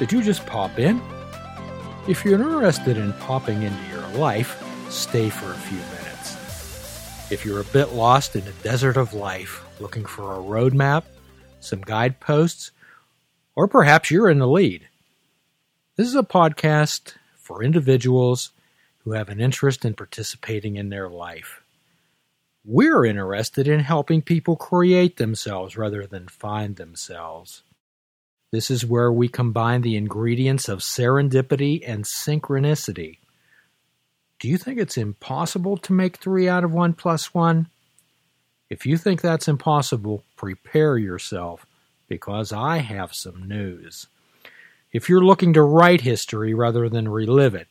Did you just pop in? If you're interested in popping into your life, stay for a few minutes. If you're a bit lost in the desert of life, looking for a roadmap, some guideposts, or perhaps you're in the lead, this is a podcast for individuals who have an interest in participating in their life. We're interested in helping people create themselves rather than find themselves. This is where we combine the ingredients of serendipity and synchronicity. Do you think it's impossible to make 3 out of 1 plus 1? If you think that's impossible, prepare yourself because I have some news. If you're looking to write history rather than relive it,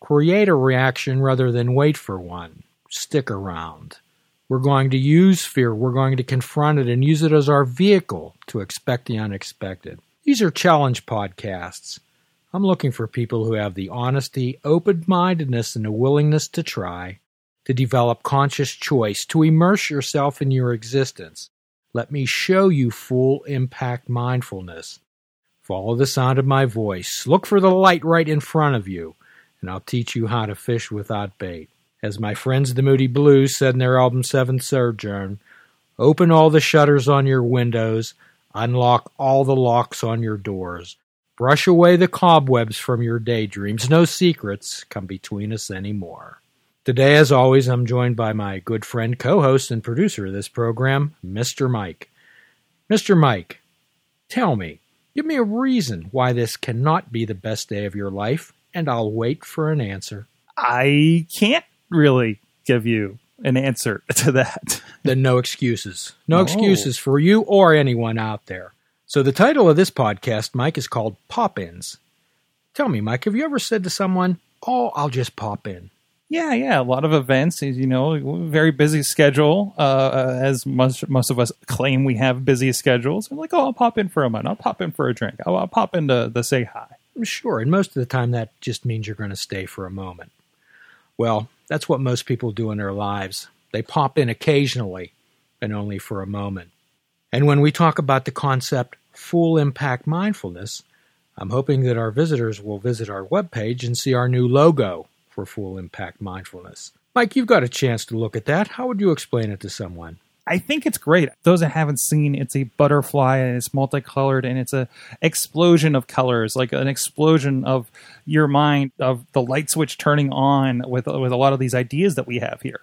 create a reaction rather than wait for one, stick around. We're going to use fear, we're going to confront it and use it as our vehicle to expect the unexpected. These are challenge podcasts. I'm looking for people who have the honesty, open mindedness, and the willingness to try, to develop conscious choice, to immerse yourself in your existence. Let me show you full impact mindfulness. Follow the sound of my voice. Look for the light right in front of you, and I'll teach you how to fish without bait. As my friends the Moody Blues said in their album Seventh Sojourn, open all the shutters on your windows, unlock all the locks on your doors. Brush away the cobwebs from your daydreams. No secrets come between us anymore. Today, as always, I'm joined by my good friend, co host, and producer of this program, Mr. Mike. Mr. Mike, tell me, Give me a reason why this cannot be the best day of your life, and I'll wait for an answer. I can't really give you an answer to that. Then no excuses. No, excuses for you or anyone out there. So the title of this podcast, Mike, is called Pop Ins. Tell me, Mike, have you ever said to someone, Oh, I'll just pop in? Yeah, yeah, a lot of events. You know, very busy schedule. Uh, as most most of us claim we have busy schedules. I'm like, oh, I'll pop in for a minute. I'll pop in for a drink. I'll, I'll pop in to, to say hi. Sure, and most of the time that just means you're going to stay for a moment. Well, that's what most people do in their lives. They pop in occasionally, and only for a moment. And when we talk about the concept full impact mindfulness, I'm hoping that our visitors will visit our webpage and see our new logo for full impact mindfulness. Mike, you've got a chance to look at that. How would you explain it to someone? I think it's great. Those that haven't seen, it's a butterfly and it's multicolored and it's a explosion of colors, like an explosion of your mind of the light switch turning on with with a lot of these ideas that we have here.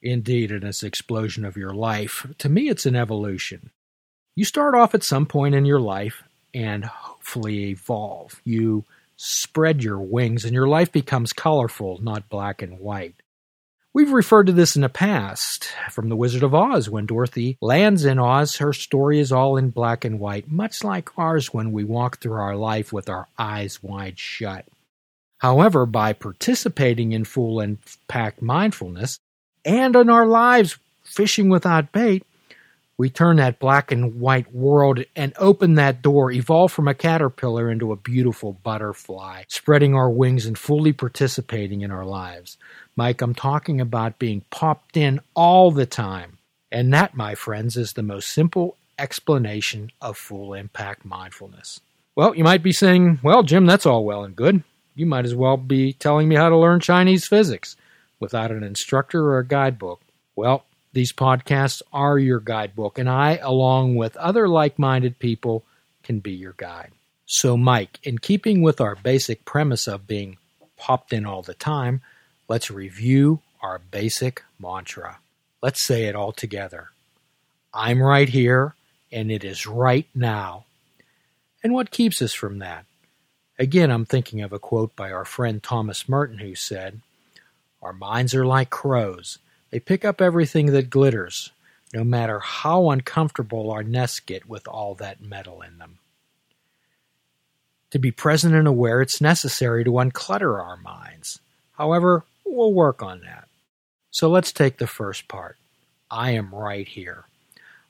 Indeed, in this explosion of your life. To me, it's an evolution. You start off at some point in your life and hopefully evolve. You spread your wings and your life becomes colorful, not black and white. We've referred to this in the past from The Wizard of Oz. When Dorothy lands in Oz, her story is all in black and white, much like ours when we walk through our life with our eyes wide shut. However, by participating in full impact mindfulness and in our lives fishing without bait, we turn that black and white world and open that door, evolve from a caterpillar into a beautiful butterfly, spreading our wings and fully participating in our lives. Mike, I'm talking about being popped in all the time. And that, my friends, is the most simple explanation of full impact mindfulness. Well, you might be saying, well, Jim, that's all well and good. You might as well be telling me how to learn Chinese physics without an instructor or a guidebook. Well, these podcasts are your guidebook, and I, along with other like minded people, can be your guide. So, Mike, in keeping with our basic premise of being popped in all the time, let's review our basic mantra. Let's say it all together I'm right here, and it is right now. And what keeps us from that? Again, I'm thinking of a quote by our friend Thomas Merton who said, Our minds are like crows. They pick up everything that glitters, no matter how uncomfortable our nests get with all that metal in them. To be present and aware, it's necessary to unclutter our minds. However, we'll work on that. So let's take the first part. I am right here.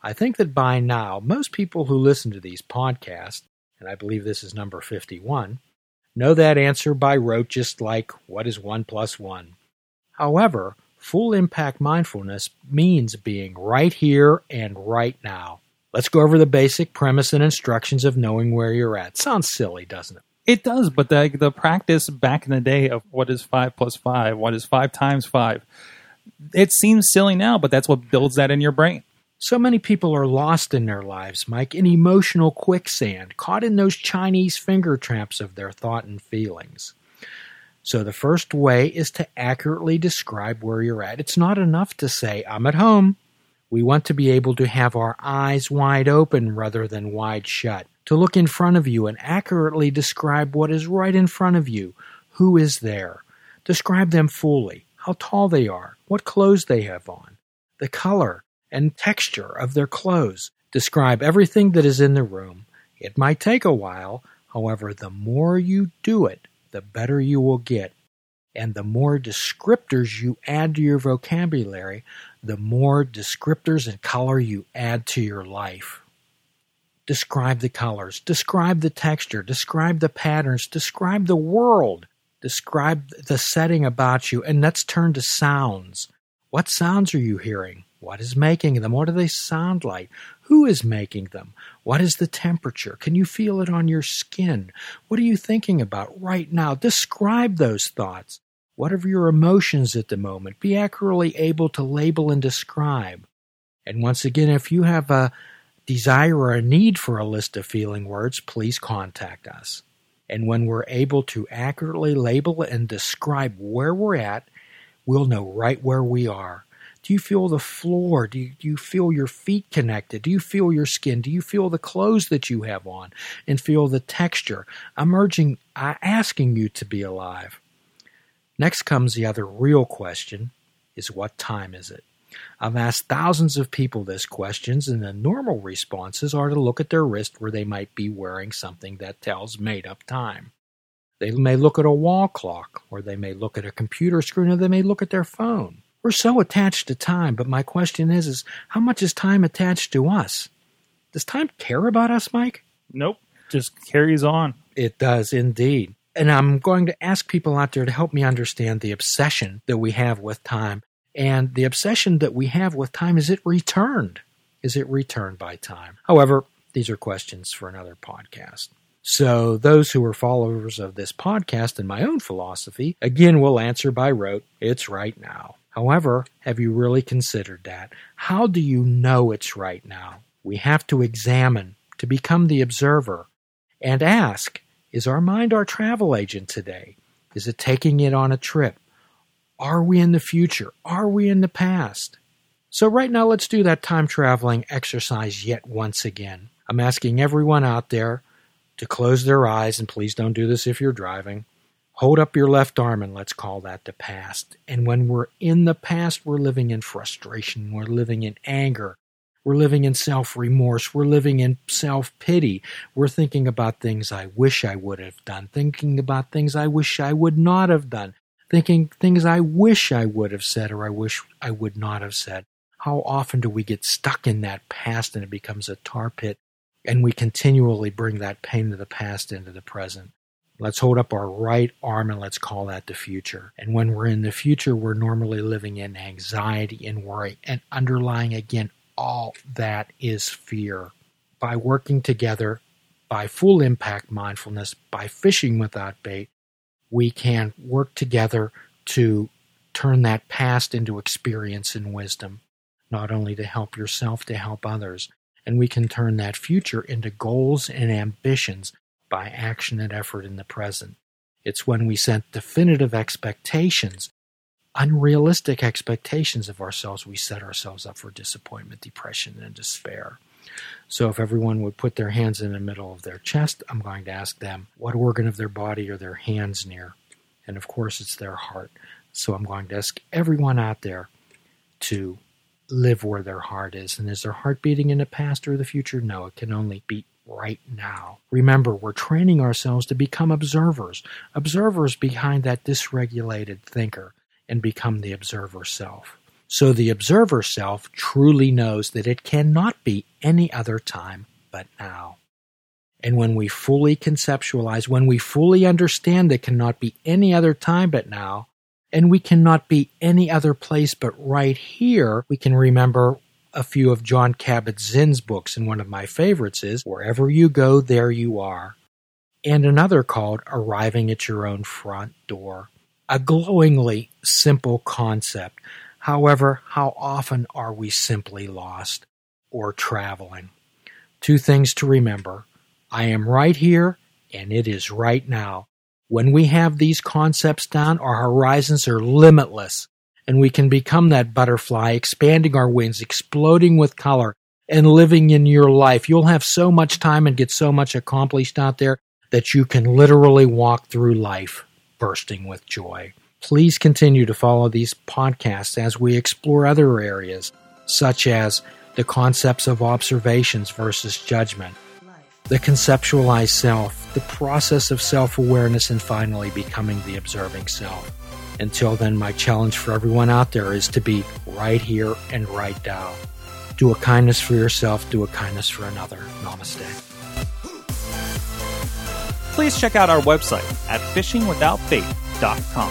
I think that by now, most people who listen to these podcasts, and I believe this is number 51, know that answer by rote just like what is 1 plus 1. However, Full impact mindfulness means being right here and right now. Let's go over the basic premise and instructions of knowing where you're at. Sounds silly, doesn't it? It does, but the the practice back in the day of what is five plus five, what is five times five, it seems silly now, but that's what builds that in your brain. So many people are lost in their lives, Mike, in emotional quicksand, caught in those Chinese finger traps of their thought and feelings. So the first way is to accurately describe where you're at. It's not enough to say, I'm at home. We want to be able to have our eyes wide open rather than wide shut, to look in front of you and accurately describe what is right in front of you. Who is there? Describe them fully, how tall they are, what clothes they have on, the color and texture of their clothes. Describe everything that is in the room. It might take a while, however, the more you do it, the better you will get. And the more descriptors you add to your vocabulary, the more descriptors and color you add to your life. Describe the colors, describe the texture, describe the patterns, describe the world, describe the setting about you, and let's turn to sounds. What sounds are you hearing? What is making them? What do they sound like? Who is making them? What is the temperature? Can you feel it on your skin? What are you thinking about right now? Describe those thoughts. What are your emotions at the moment? Be accurately able to label and describe. And once again, if you have a desire or a need for a list of feeling words, please contact us. And when we're able to accurately label and describe where we're at, we'll know right where we are. Do you feel the floor? Do you, do you feel your feet connected? Do you feel your skin? Do you feel the clothes that you have on and feel the texture? I'm urging, uh, asking you to be alive. Next comes the other real question is what time is it? I've asked thousands of people this questions, and the normal responses are to look at their wrist where they might be wearing something that tells made up time. They may look at a wall clock, or they may look at a computer screen, or they may look at their phone. We're so attached to time, but my question is, is how much is time attached to us? Does time care about us, Mike? Nope. Just carries on. It does indeed. And I'm going to ask people out there to help me understand the obsession that we have with time. And the obsession that we have with time is it returned? Is it returned by time? However, these are questions for another podcast. So, those who are followers of this podcast and my own philosophy, again, will answer by rote it's right now. However, have you really considered that? How do you know it's right now? We have to examine, to become the observer, and ask is our mind our travel agent today? Is it taking it on a trip? Are we in the future? Are we in the past? So, right now, let's do that time traveling exercise yet once again. I'm asking everyone out there to close their eyes, and please don't do this if you're driving. Hold up your left arm, and let's call that the past. And when we're in the past, we're living in frustration, we're living in anger, we're living in self remorse. We're living in self pity. We're thinking about things I wish I would have done, thinking about things I wish I would not have done, thinking things I wish I would have said or I wish I would not have said. How often do we get stuck in that past and it becomes a tar pit and we continually bring that pain of the past into the present? Let's hold up our right arm and let's call that the future. And when we're in the future, we're normally living in anxiety and worry and underlying again all that is fear. By working together, by full impact mindfulness, by fishing without bait, we can work together to turn that past into experience and wisdom, not only to help yourself, to help others. And we can turn that future into goals and ambitions by action and effort in the present. It's when we set definitive expectations unrealistic expectations of ourselves, we set ourselves up for disappointment, depression, and despair. So, if everyone would put their hands in the middle of their chest, I'm going to ask them, what organ of their body are their hands near? And of course, it's their heart. So, I'm going to ask everyone out there to live where their heart is. And is their heart beating in the past or the future? No, it can only beat right now. Remember, we're training ourselves to become observers, observers behind that dysregulated thinker and become the observer self. So the observer self truly knows that it cannot be any other time but now. And when we fully conceptualize, when we fully understand that cannot be any other time but now, and we cannot be any other place but right here, we can remember a few of Jon Kabat-Zinn's books, and one of my favorites is Wherever You Go, There You Are. and another called Arriving at Your Own Front Door. A glowingly simple concept. However, how often are we simply lost or traveling? Two things to remember I am right here, and it is right now. When we have these concepts down, our horizons are limitless, and we can become that butterfly, expanding our wings, exploding with color, and living in your life. You'll have so much time and get so much accomplished out there that you can literally walk through life bursting with joy. Please continue to follow these podcasts as we explore other areas, such as the concepts of observations versus judgment, the conceptualized self, the process of self awareness, and finally becoming the observing self. Until then, my challenge for everyone out there is to be right here and right now. Do a kindness for yourself, do a kindness for another. Namaste. Please check out our website at fishingwithoutbait.com,